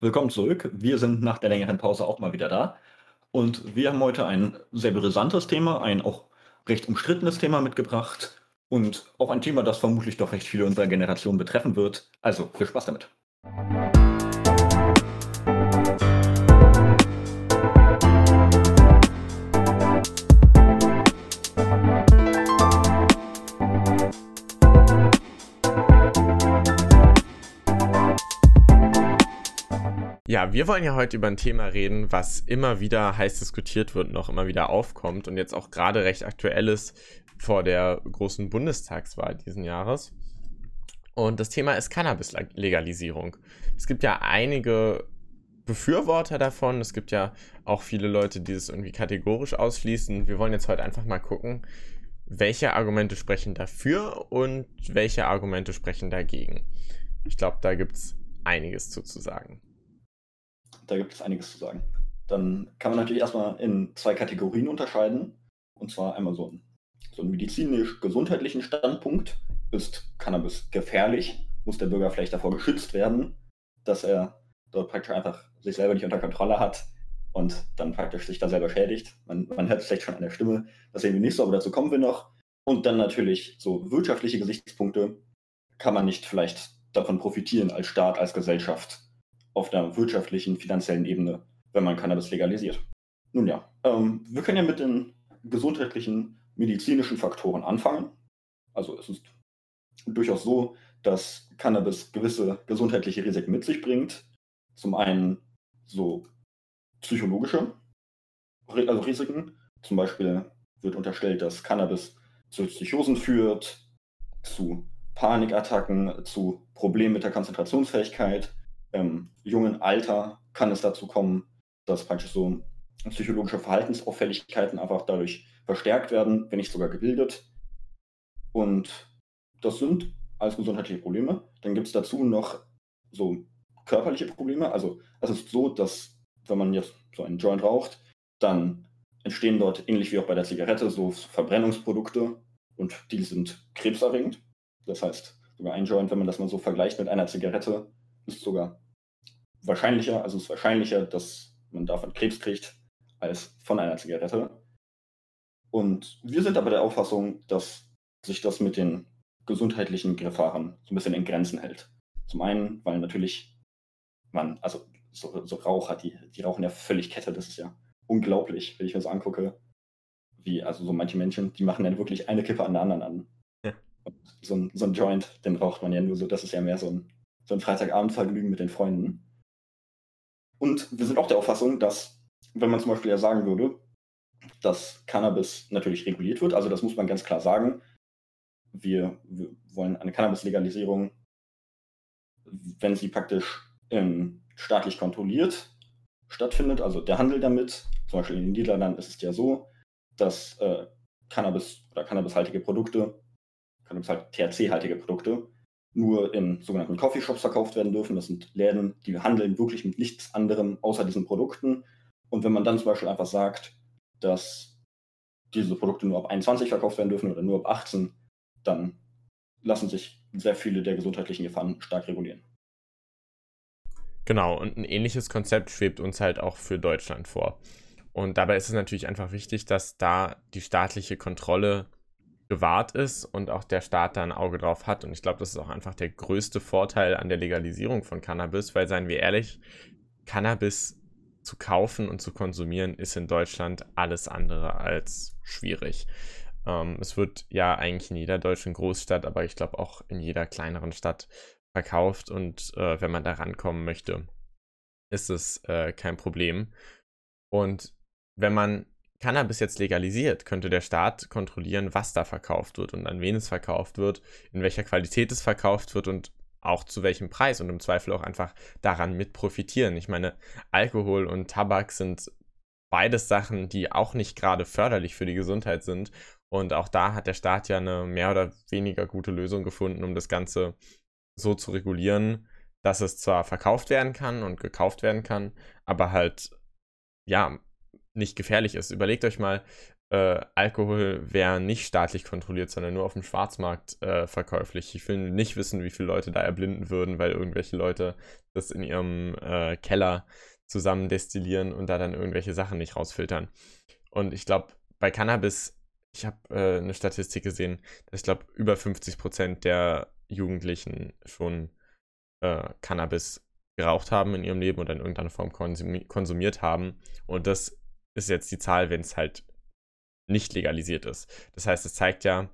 Willkommen zurück. Wir sind nach der längeren Pause auch mal wieder da. Und wir haben heute ein sehr brisantes Thema, ein auch recht umstrittenes Thema mitgebracht und auch ein Thema, das vermutlich doch recht viele unserer Generation betreffen wird. Also viel Spaß damit. Ja, wir wollen ja heute über ein Thema reden, was immer wieder heiß diskutiert wird, noch immer wieder aufkommt und jetzt auch gerade recht aktuell ist vor der großen Bundestagswahl diesen Jahres. Und das Thema ist Cannabis-Legalisierung. Es gibt ja einige Befürworter davon. Es gibt ja auch viele Leute, die es irgendwie kategorisch ausschließen. Wir wollen jetzt heute einfach mal gucken, welche Argumente sprechen dafür und welche Argumente sprechen dagegen. Ich glaube, da gibt es einiges zu, zu sagen. Da gibt es einiges zu sagen. Dann kann man natürlich erstmal in zwei Kategorien unterscheiden. Und zwar einmal so einen, so einen medizinisch-gesundheitlichen Standpunkt. Ist Cannabis gefährlich? Muss der Bürger vielleicht davor geschützt werden, dass er dort praktisch einfach sich selber nicht unter Kontrolle hat und dann praktisch sich da selber schädigt? Man, man hört es vielleicht schon an der Stimme, das sehen wir nicht so, aber dazu kommen wir noch. Und dann natürlich so wirtschaftliche Gesichtspunkte. Kann man nicht vielleicht davon profitieren als Staat, als Gesellschaft, auf der wirtschaftlichen, finanziellen Ebene, wenn man Cannabis legalisiert. Nun ja, ähm, wir können ja mit den gesundheitlichen, medizinischen Faktoren anfangen. Also es ist durchaus so, dass Cannabis gewisse gesundheitliche Risiken mit sich bringt. Zum einen so psychologische also Risiken. Zum Beispiel wird unterstellt, dass Cannabis zu Psychosen führt, zu Panikattacken, zu Problemen mit der Konzentrationsfähigkeit, ähm, jungen Alter kann es dazu kommen, dass praktisch so psychologische Verhaltensauffälligkeiten einfach dadurch verstärkt werden, wenn nicht sogar gebildet. Und das sind alles gesundheitliche Probleme. Dann gibt es dazu noch so körperliche Probleme. Also es ist so, dass wenn man jetzt so einen Joint raucht, dann entstehen dort, ähnlich wie auch bei der Zigarette, so Verbrennungsprodukte und die sind krebserregend. Das heißt, sogar ein Joint, wenn man das mal so vergleicht mit einer Zigarette, ist sogar wahrscheinlicher, also es ist wahrscheinlicher, dass man davon Krebs kriegt, als von einer Zigarette. Und wir sind aber der Auffassung, dass sich das mit den gesundheitlichen Gefahren so ein bisschen in Grenzen hält. Zum einen, weil natürlich man, also so, so Raucher, die, die rauchen ja völlig Kette, das ist ja unglaublich, wenn ich mir das angucke, wie, also so manche Menschen, die machen dann wirklich eine Kippe an der anderen an. Ja. So, ein, so ein Joint, den raucht man ja nur so, das ist ja mehr so ein, so ein Freitagabendvergnügen mit den Freunden. Und wir sind auch der Auffassung, dass, wenn man zum Beispiel ja sagen würde, dass Cannabis natürlich reguliert wird, also das muss man ganz klar sagen, wir, wir wollen eine Cannabis-Legalisierung, wenn sie praktisch ähm, staatlich kontrolliert stattfindet, also der Handel damit, zum Beispiel in den Niederlanden ist es ja so, dass äh, Cannabis oder cannabishaltige Produkte, Cannabis halt THC-haltige Produkte nur in sogenannten Coffeeshops verkauft werden dürfen. Das sind Läden, die handeln wirklich mit nichts anderem außer diesen Produkten. Und wenn man dann zum Beispiel einfach sagt, dass diese Produkte nur ab 21 verkauft werden dürfen oder nur ab 18, dann lassen sich sehr viele der gesundheitlichen Gefahren stark regulieren. Genau, und ein ähnliches Konzept schwebt uns halt auch für Deutschland vor. Und dabei ist es natürlich einfach wichtig, dass da die staatliche Kontrolle gewahrt ist und auch der Staat da ein Auge drauf hat. Und ich glaube, das ist auch einfach der größte Vorteil an der Legalisierung von Cannabis, weil, seien wir ehrlich, Cannabis zu kaufen und zu konsumieren ist in Deutschland alles andere als schwierig. Ähm, es wird ja eigentlich in jeder deutschen Großstadt, aber ich glaube auch in jeder kleineren Stadt verkauft und äh, wenn man da rankommen möchte, ist es äh, kein Problem. Und wenn man Cannabis jetzt legalisiert, könnte der Staat kontrollieren, was da verkauft wird und an wen es verkauft wird, in welcher Qualität es verkauft wird und auch zu welchem Preis und im Zweifel auch einfach daran mit profitieren. Ich meine, Alkohol und Tabak sind beides Sachen, die auch nicht gerade förderlich für die Gesundheit sind. Und auch da hat der Staat ja eine mehr oder weniger gute Lösung gefunden, um das Ganze so zu regulieren, dass es zwar verkauft werden kann und gekauft werden kann, aber halt, ja, nicht gefährlich ist. Überlegt euch mal, äh, Alkohol wäre nicht staatlich kontrolliert, sondern nur auf dem Schwarzmarkt äh, verkäuflich. Ich will nicht wissen, wie viele Leute da erblinden würden, weil irgendwelche Leute das in ihrem äh, Keller zusammen destillieren und da dann irgendwelche Sachen nicht rausfiltern. Und ich glaube, bei Cannabis, ich habe äh, eine Statistik gesehen, dass ich glaube, über 50 Prozent der Jugendlichen schon äh, Cannabis geraucht haben in ihrem Leben oder in irgendeiner Form konsumiert haben. Und das ist jetzt die Zahl, wenn es halt nicht legalisiert ist. Das heißt, es zeigt ja,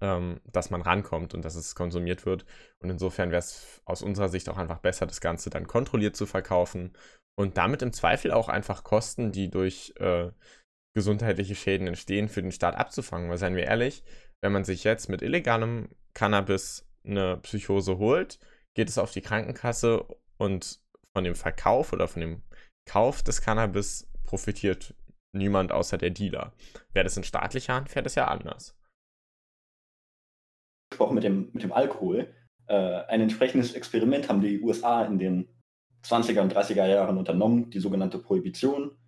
ähm, dass man rankommt und dass es konsumiert wird. Und insofern wäre es aus unserer Sicht auch einfach besser, das Ganze dann kontrolliert zu verkaufen und damit im Zweifel auch einfach Kosten, die durch äh, gesundheitliche Schäden entstehen, für den Staat abzufangen. Weil seien wir ehrlich, wenn man sich jetzt mit illegalem Cannabis eine Psychose holt, geht es auf die Krankenkasse und von dem Verkauf oder von dem Kauf des Cannabis profitiert niemand außer der Dealer. Wäre das in staatlicher Hand, wäre das ja anders. Gesprochen mit dem, mit dem Alkohol. Äh, ein entsprechendes Experiment haben die USA in den 20er und 30er Jahren unternommen, die sogenannte Prohibition.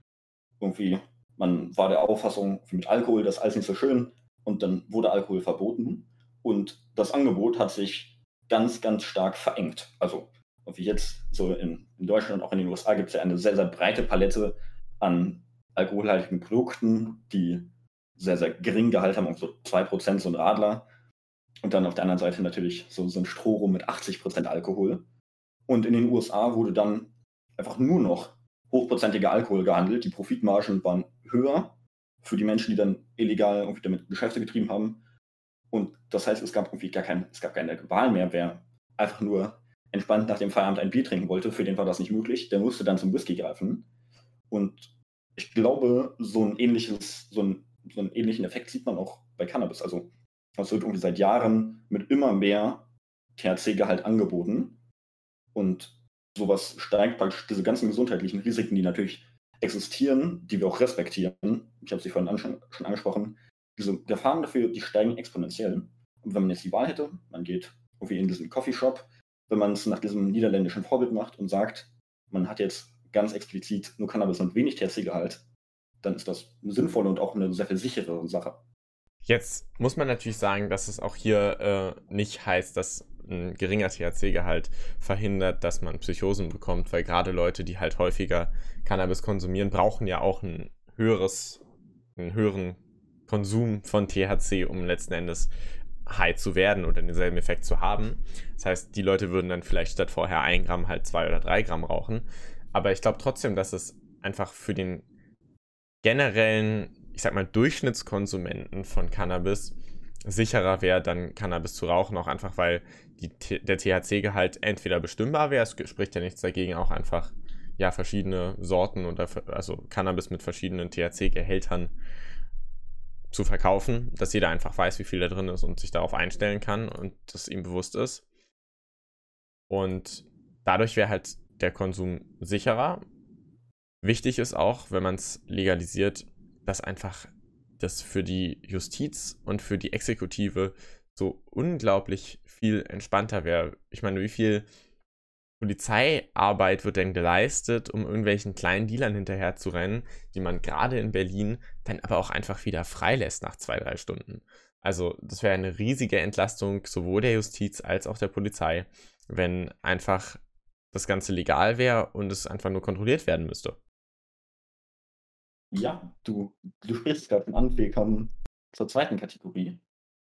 Irgendwie, man war der Auffassung, mit Alkohol, das ist alles nicht so schön. Und dann wurde Alkohol verboten. Und das Angebot hat sich ganz, ganz stark verengt. Also, wie jetzt so in, in Deutschland und auch in den USA gibt es ja eine sehr, sehr breite Palette an alkoholhaltigen Produkten, die sehr, sehr gering Gehalt haben, so 2% so ein Radler. Und dann auf der anderen Seite natürlich so, so ein Strohrum mit 80% Alkohol. Und in den USA wurde dann einfach nur noch hochprozentiger Alkohol gehandelt. Die Profitmargen waren höher für die Menschen, die dann illegal irgendwie damit Geschäfte getrieben haben. Und das heißt, es gab irgendwie gar kein, es gab keine Wahl mehr. Wer einfach nur entspannt nach dem Feierabend ein Bier trinken wollte, für den war das nicht möglich. Der musste dann zum Whisky greifen. Und ich glaube, so ein ähnliches, so, ein, so einen ähnlichen Effekt sieht man auch bei Cannabis. Also es wird irgendwie seit Jahren mit immer mehr THC-Gehalt angeboten. Und sowas steigt praktisch diese ganzen gesundheitlichen Risiken, die natürlich existieren, die wir auch respektieren. Ich habe sie vorhin an, schon, schon angesprochen. Diese Gefahren dafür, die steigen exponentiell. Und wenn man jetzt die Wahl hätte, man geht irgendwie in diesen Coffeeshop, wenn man es nach diesem niederländischen Vorbild macht und sagt, man hat jetzt ganz explizit nur Cannabis und wenig THC-Gehalt, dann ist das eine sinnvolle und auch eine sehr viel sichere Sache. Jetzt muss man natürlich sagen, dass es auch hier äh, nicht heißt, dass ein geringer THC-Gehalt verhindert, dass man Psychosen bekommt, weil gerade Leute, die halt häufiger Cannabis konsumieren, brauchen ja auch ein höheres, einen höheren Konsum von THC, um letzten Endes high zu werden oder denselben Effekt zu haben. Das heißt, die Leute würden dann vielleicht statt vorher ein Gramm halt zwei oder drei Gramm rauchen. Aber ich glaube trotzdem, dass es einfach für den generellen, ich sag mal, Durchschnittskonsumenten von Cannabis sicherer wäre, dann Cannabis zu rauchen, auch einfach, weil die, der THC-Gehalt entweder bestimmbar wäre, es spricht ja nichts dagegen, auch einfach ja verschiedene Sorten oder also Cannabis mit verschiedenen THC-Gehältern zu verkaufen, dass jeder einfach weiß, wie viel da drin ist und sich darauf einstellen kann und das ihm bewusst ist. Und dadurch wäre halt der Konsum sicherer. Wichtig ist auch, wenn man es legalisiert, dass einfach das für die Justiz und für die Exekutive so unglaublich viel entspannter wäre. Ich meine, wie viel Polizeiarbeit wird denn geleistet, um irgendwelchen kleinen Dealern hinterher zu rennen, die man gerade in Berlin dann aber auch einfach wieder freilässt nach zwei, drei Stunden. Also das wäre eine riesige Entlastung sowohl der Justiz als auch der Polizei, wenn einfach das Ganze legal wäre und es einfach nur kontrolliert werden müsste. Ja, du, du sprichst gerade von an. Wir kommen zur zweiten Kategorie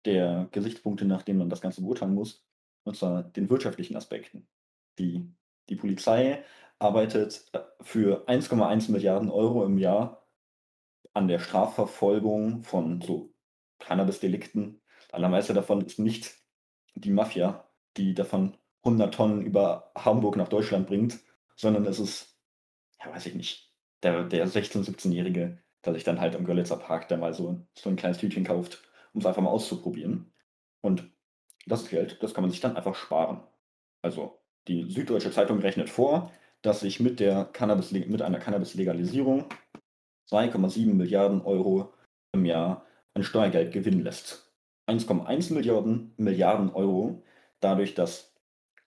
der Gesichtspunkte, nach denen man das Ganze beurteilen muss, und zwar den wirtschaftlichen Aspekten. Die, die Polizei arbeitet äh, für 1,1 Milliarden Euro im Jahr an der Strafverfolgung von so Cannabis-Delikten. Allermeiste davon ist nicht die Mafia, die davon 100 Tonnen über Hamburg nach Deutschland bringt, sondern es ist, ja, weiß ich nicht, der, der 16-, 17-Jährige, der sich dann halt am Görlitzer Park da mal so, so ein kleines Tütchen kauft, um es einfach mal auszuprobieren. Und das Geld, das kann man sich dann einfach sparen. Also die Süddeutsche Zeitung rechnet vor, dass sich mit, der Cannabis, mit einer Cannabis-Legalisierung 2,7 Milliarden Euro im Jahr an Steuergeld gewinnen lässt. 1,1 Milliarden, Milliarden Euro dadurch, dass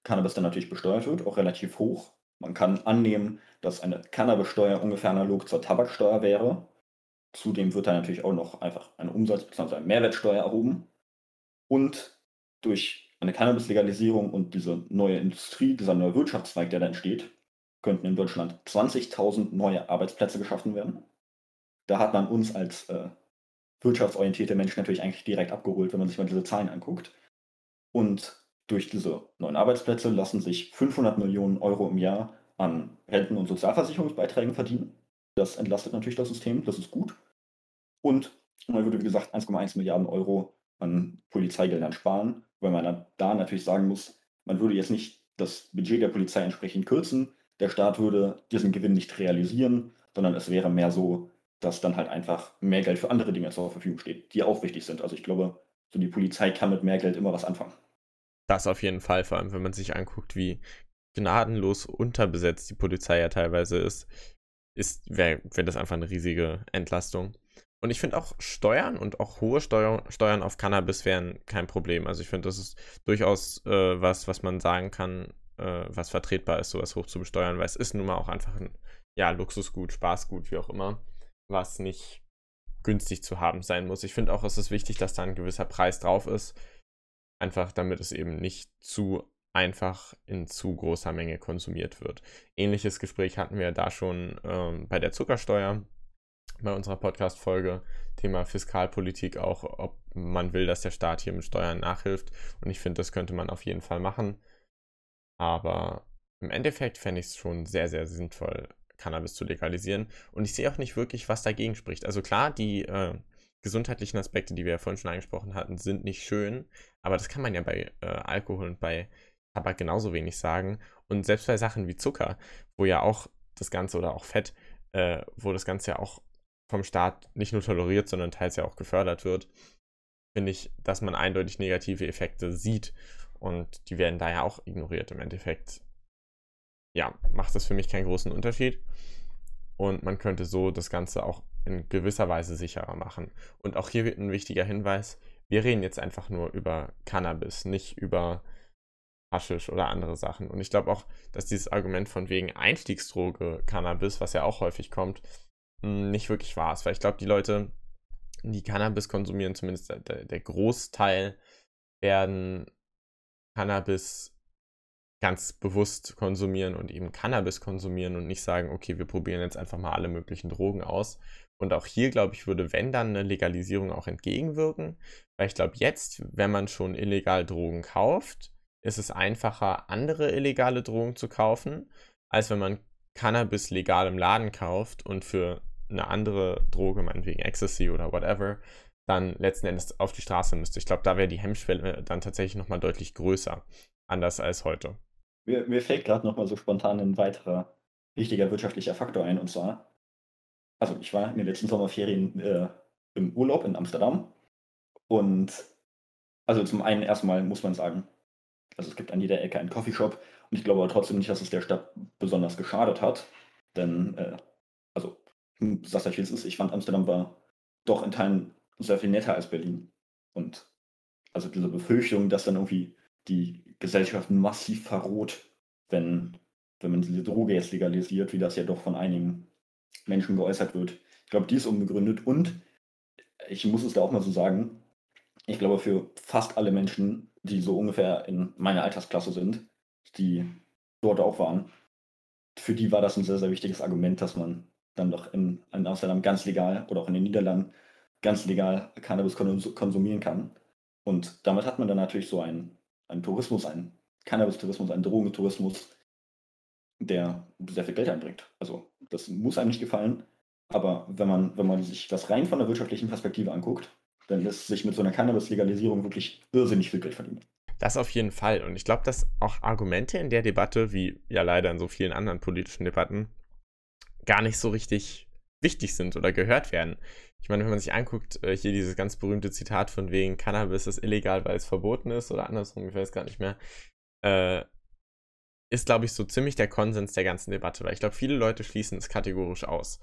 Cannabis dann natürlich besteuert wird, auch relativ hoch. Man kann annehmen, dass eine Cannabissteuer ungefähr analog zur Tabaksteuer wäre. Zudem wird da natürlich auch noch einfach eine Umsatz- bzw. eine Mehrwertsteuer erhoben. Und durch eine Cannabis-Legalisierung und diese neue Industrie, dieser neue Wirtschaftszweig, der da entsteht, könnten in Deutschland 20.000 neue Arbeitsplätze geschaffen werden. Da hat man uns als äh, wirtschaftsorientierte Menschen natürlich eigentlich direkt abgeholt, wenn man sich mal diese Zahlen anguckt. Und durch diese neuen Arbeitsplätze lassen sich 500 Millionen Euro im Jahr an Renten- und Sozialversicherungsbeiträgen verdienen. Das entlastet natürlich das System, das ist gut. Und man würde, wie gesagt, 1,1 Milliarden Euro an Polizeigeldern sparen, weil man da natürlich sagen muss, man würde jetzt nicht das Budget der Polizei entsprechend kürzen, der Staat würde diesen Gewinn nicht realisieren, sondern es wäre mehr so, dass dann halt einfach mehr Geld für andere Dinge zur Verfügung steht, die auch wichtig sind. Also ich glaube, so die Polizei kann mit mehr Geld immer was anfangen. Das auf jeden Fall, vor allem wenn man sich anguckt, wie gnadenlos unterbesetzt die Polizei ja teilweise ist, ist wäre wär das einfach eine riesige Entlastung. Und ich finde auch Steuern und auch hohe Steuer, Steuern auf Cannabis wären kein Problem. Also ich finde, das ist durchaus äh, was, was man sagen kann, äh, was vertretbar ist, sowas hoch zu besteuern, weil es ist nun mal auch einfach ein ja, Luxusgut, Spaßgut, wie auch immer, was nicht günstig zu haben sein muss. Ich finde auch, es ist wichtig, dass da ein gewisser Preis drauf ist, einfach damit es eben nicht zu einfach in zu großer Menge konsumiert wird. Ähnliches Gespräch hatten wir da schon ähm, bei der Zuckersteuer bei unserer Podcast-Folge. Thema Fiskalpolitik auch, ob man will, dass der Staat hier mit Steuern nachhilft. Und ich finde, das könnte man auf jeden Fall machen. Aber im Endeffekt fände ich es schon sehr, sehr sinnvoll, Cannabis zu legalisieren. Und ich sehe auch nicht wirklich, was dagegen spricht. Also klar, die äh, gesundheitlichen Aspekte, die wir ja vorhin schon angesprochen hatten, sind nicht schön. Aber das kann man ja bei äh, Alkohol und bei Tabak genauso wenig sagen. Und selbst bei Sachen wie Zucker, wo ja auch das Ganze oder auch Fett, äh, wo das Ganze ja auch vom Staat nicht nur toleriert, sondern teils ja auch gefördert wird, finde ich, dass man eindeutig negative Effekte sieht und die werden da ja auch ignoriert im Endeffekt. Ja, macht das für mich keinen großen Unterschied. Und man könnte so das Ganze auch in gewisser Weise sicherer machen. Und auch hier ein wichtiger Hinweis. Wir reden jetzt einfach nur über Cannabis, nicht über Haschisch oder andere Sachen. Und ich glaube auch, dass dieses Argument von wegen Einstiegsdroge Cannabis, was ja auch häufig kommt, hm, nicht wirklich wahr ist. Weil ich glaube, die Leute, die Cannabis konsumieren, zumindest der, der Großteil, werden Cannabis ganz bewusst konsumieren und eben Cannabis konsumieren und nicht sagen, okay, wir probieren jetzt einfach mal alle möglichen Drogen aus. Und auch hier, glaube ich, würde, wenn dann eine Legalisierung auch entgegenwirken, weil ich glaube, jetzt, wenn man schon illegal Drogen kauft, ist es einfacher, andere illegale Drogen zu kaufen, als wenn man Cannabis legal im Laden kauft und für eine andere Droge, meinetwegen Ecstasy oder whatever, dann letzten Endes auf die Straße müsste. Ich glaube, da wäre die Hemmschwelle dann tatsächlich nochmal deutlich größer, anders als heute. Mir, mir fällt gerade nochmal so spontan ein weiterer wichtiger wirtschaftlicher Faktor ein, und zwar, also ich war in den letzten Sommerferien äh, im Urlaub in Amsterdam. Und also zum einen erstmal muss man sagen, also es gibt an jeder Ecke einen Coffeeshop. Und ich glaube aber trotzdem nicht, dass es der Stadt besonders geschadet hat, denn, äh, also, sag's euch, wie es ist, ich fand Amsterdam war doch in Teilen sehr viel netter als Berlin. Und also diese Befürchtung, dass dann irgendwie die Gesellschaft massiv verroht, wenn, wenn man diese Droge jetzt legalisiert, wie das ja doch von einigen Menschen geäußert wird. Ich glaube, die ist unbegründet und ich muss es da auch mal so sagen, ich glaube, für fast alle Menschen, die so ungefähr in meiner Altersklasse sind, die dort auch waren, für die war das ein sehr, sehr wichtiges Argument, dass man dann doch in, in Amsterdam ganz legal oder auch in den Niederlanden ganz legal Cannabis konsumieren kann. Und damit hat man dann natürlich so einen, einen Tourismus, einen Cannabis-Tourismus, einen Drogentourismus, der sehr viel Geld einbringt. Also das muss einem nicht gefallen, aber wenn man, wenn man sich das rein von der wirtschaftlichen Perspektive anguckt, dann lässt sich mit so einer Cannabis-Legalisierung wirklich irrsinnig viel Geld verdienen. Das auf jeden Fall. Und ich glaube, dass auch Argumente in der Debatte, wie ja leider in so vielen anderen politischen Debatten, gar nicht so richtig wichtig sind oder gehört werden. Ich meine, wenn man sich anguckt, äh, hier dieses ganz berühmte Zitat von wegen Cannabis ist illegal, weil es verboten ist oder andersrum, ich weiß gar nicht mehr, äh, ist, glaube ich, so ziemlich der Konsens der ganzen Debatte, weil ich glaube, viele Leute schließen es kategorisch aus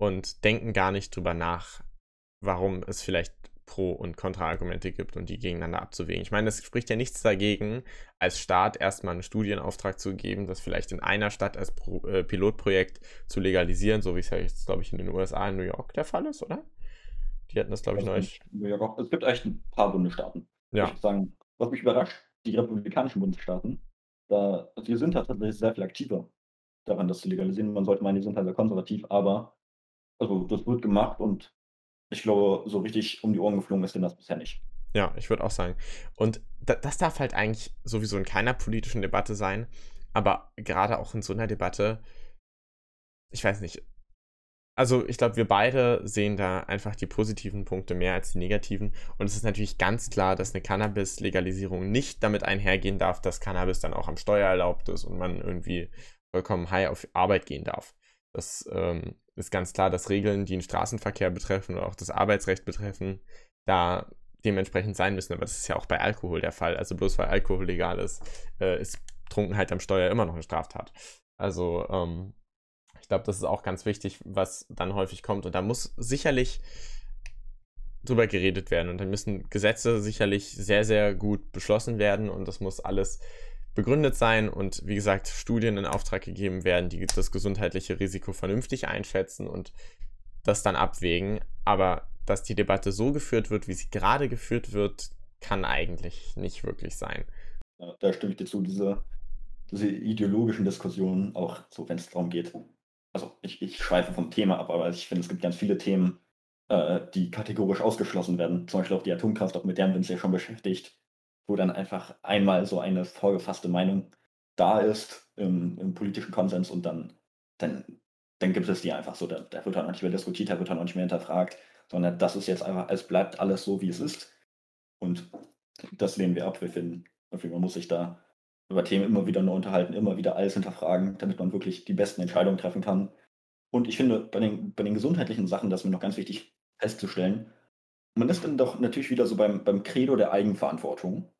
und denken gar nicht drüber nach, warum es vielleicht Pro- und Kontraargumente gibt und die gegeneinander abzuwägen. Ich meine, es spricht ja nichts dagegen, als Staat erstmal einen Studienauftrag zu geben, das vielleicht in einer Stadt als Pro äh, Pilotprojekt zu legalisieren, so wie es ja jetzt, glaube ich, in den USA, in New York der Fall ist, oder? Die hatten das, glaube ich, neulich. Es gibt echt ein paar Bundesstaaten. Ja. Ich würde sagen, was mich überrascht, die republikanischen Bundesstaaten, da, die sind tatsächlich sehr viel aktiver daran, das zu legalisieren. Man sollte meinen, die sind halt sehr konservativ, aber also das wird gemacht und ich glaube, so richtig um die Ohren geflogen ist denn das bisher nicht. Ja, ich würde auch sagen. Und das darf halt eigentlich sowieso in keiner politischen Debatte sein, aber gerade auch in so einer Debatte, ich weiß nicht. Also ich glaube, wir beide sehen da einfach die positiven Punkte mehr als die negativen. Und es ist natürlich ganz klar, dass eine Cannabis-Legalisierung nicht damit einhergehen darf, dass Cannabis dann auch am Steuer erlaubt ist und man irgendwie vollkommen high auf Arbeit gehen darf. Das ähm, ist ganz klar, dass Regeln, die den Straßenverkehr betreffen oder auch das Arbeitsrecht betreffen, da dementsprechend sein müssen. Aber das ist ja auch bei Alkohol der Fall. Also bloß weil Alkohol legal ist, äh, ist Trunkenheit am Steuer immer noch eine Straftat. Also ähm, ich glaube, das ist auch ganz wichtig, was dann häufig kommt. Und da muss sicherlich drüber geredet werden. Und dann müssen Gesetze sicherlich sehr, sehr gut beschlossen werden. Und das muss alles begründet sein und wie gesagt Studien in Auftrag gegeben werden, die das gesundheitliche Risiko vernünftig einschätzen und das dann abwägen. Aber dass die Debatte so geführt wird, wie sie gerade geführt wird, kann eigentlich nicht wirklich sein. Ja, da stimme ich dir zu, diese, diese ideologischen Diskussionen, auch so, wenn es darum geht. Also ich, ich schweife vom Thema ab, aber ich finde, es gibt ganz viele Themen, äh, die kategorisch ausgeschlossen werden. Zum Beispiel auch die Atomkraft, auch mit der haben wir uns ja schon beschäftigt wo dann einfach einmal so eine vorgefasste Meinung da ist im, im politischen Konsens und dann, dann, dann gibt es die einfach so. Da, da wird dann auch nicht mehr diskutiert, da wird dann auch nicht mehr hinterfragt, sondern das ist jetzt einfach, es bleibt alles so, wie es ist. Und das lehnen wir ab. Wir finden, man muss sich da über Themen immer wieder nur unterhalten, immer wieder alles hinterfragen, damit man wirklich die besten Entscheidungen treffen kann. Und ich finde, bei den, bei den gesundheitlichen Sachen, das ist mir noch ganz wichtig festzustellen, man ist dann doch natürlich wieder so beim, beim Credo der Eigenverantwortung.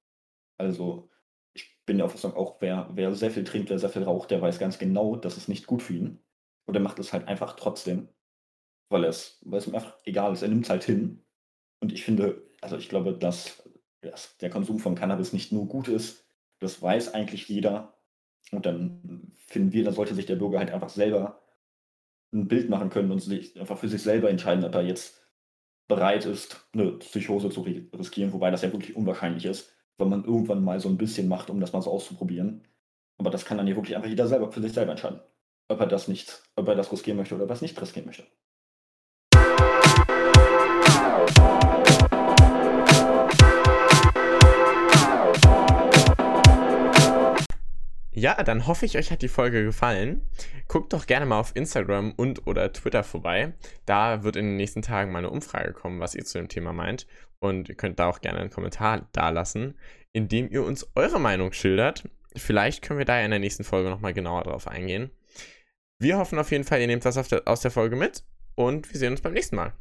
Also, ich bin der Auffassung, auch wer, wer sehr viel trinkt, wer sehr viel raucht, der weiß ganz genau, dass es nicht gut für ihn. Und er macht es halt einfach trotzdem, weil, es, weil es ihm einfach egal ist. Er nimmt es halt hin. Und ich finde, also ich glaube, dass, dass der Konsum von Cannabis nicht nur gut ist, das weiß eigentlich jeder. Und dann finden wir, da sollte sich der Bürger halt einfach selber ein Bild machen können und sich einfach für sich selber entscheiden, ob er jetzt bereit ist, eine Psychose zu riskieren, wobei das ja wirklich unwahrscheinlich ist wenn man irgendwann mal so ein bisschen macht, um das mal so auszuprobieren. Aber das kann dann ja wirklich einfach jeder selber für sich selber entscheiden. Ob er das nicht, ob er das riskieren möchte oder was nicht riskieren möchte. Ja, dann hoffe ich, euch hat die Folge gefallen. Guckt doch gerne mal auf Instagram und oder Twitter vorbei. Da wird in den nächsten Tagen mal eine Umfrage kommen, was ihr zu dem Thema meint. Und ihr könnt da auch gerne einen Kommentar dalassen, indem ihr uns eure Meinung schildert. Vielleicht können wir da in der nächsten Folge nochmal genauer drauf eingehen. Wir hoffen auf jeden Fall, ihr nehmt was der, aus der Folge mit und wir sehen uns beim nächsten Mal.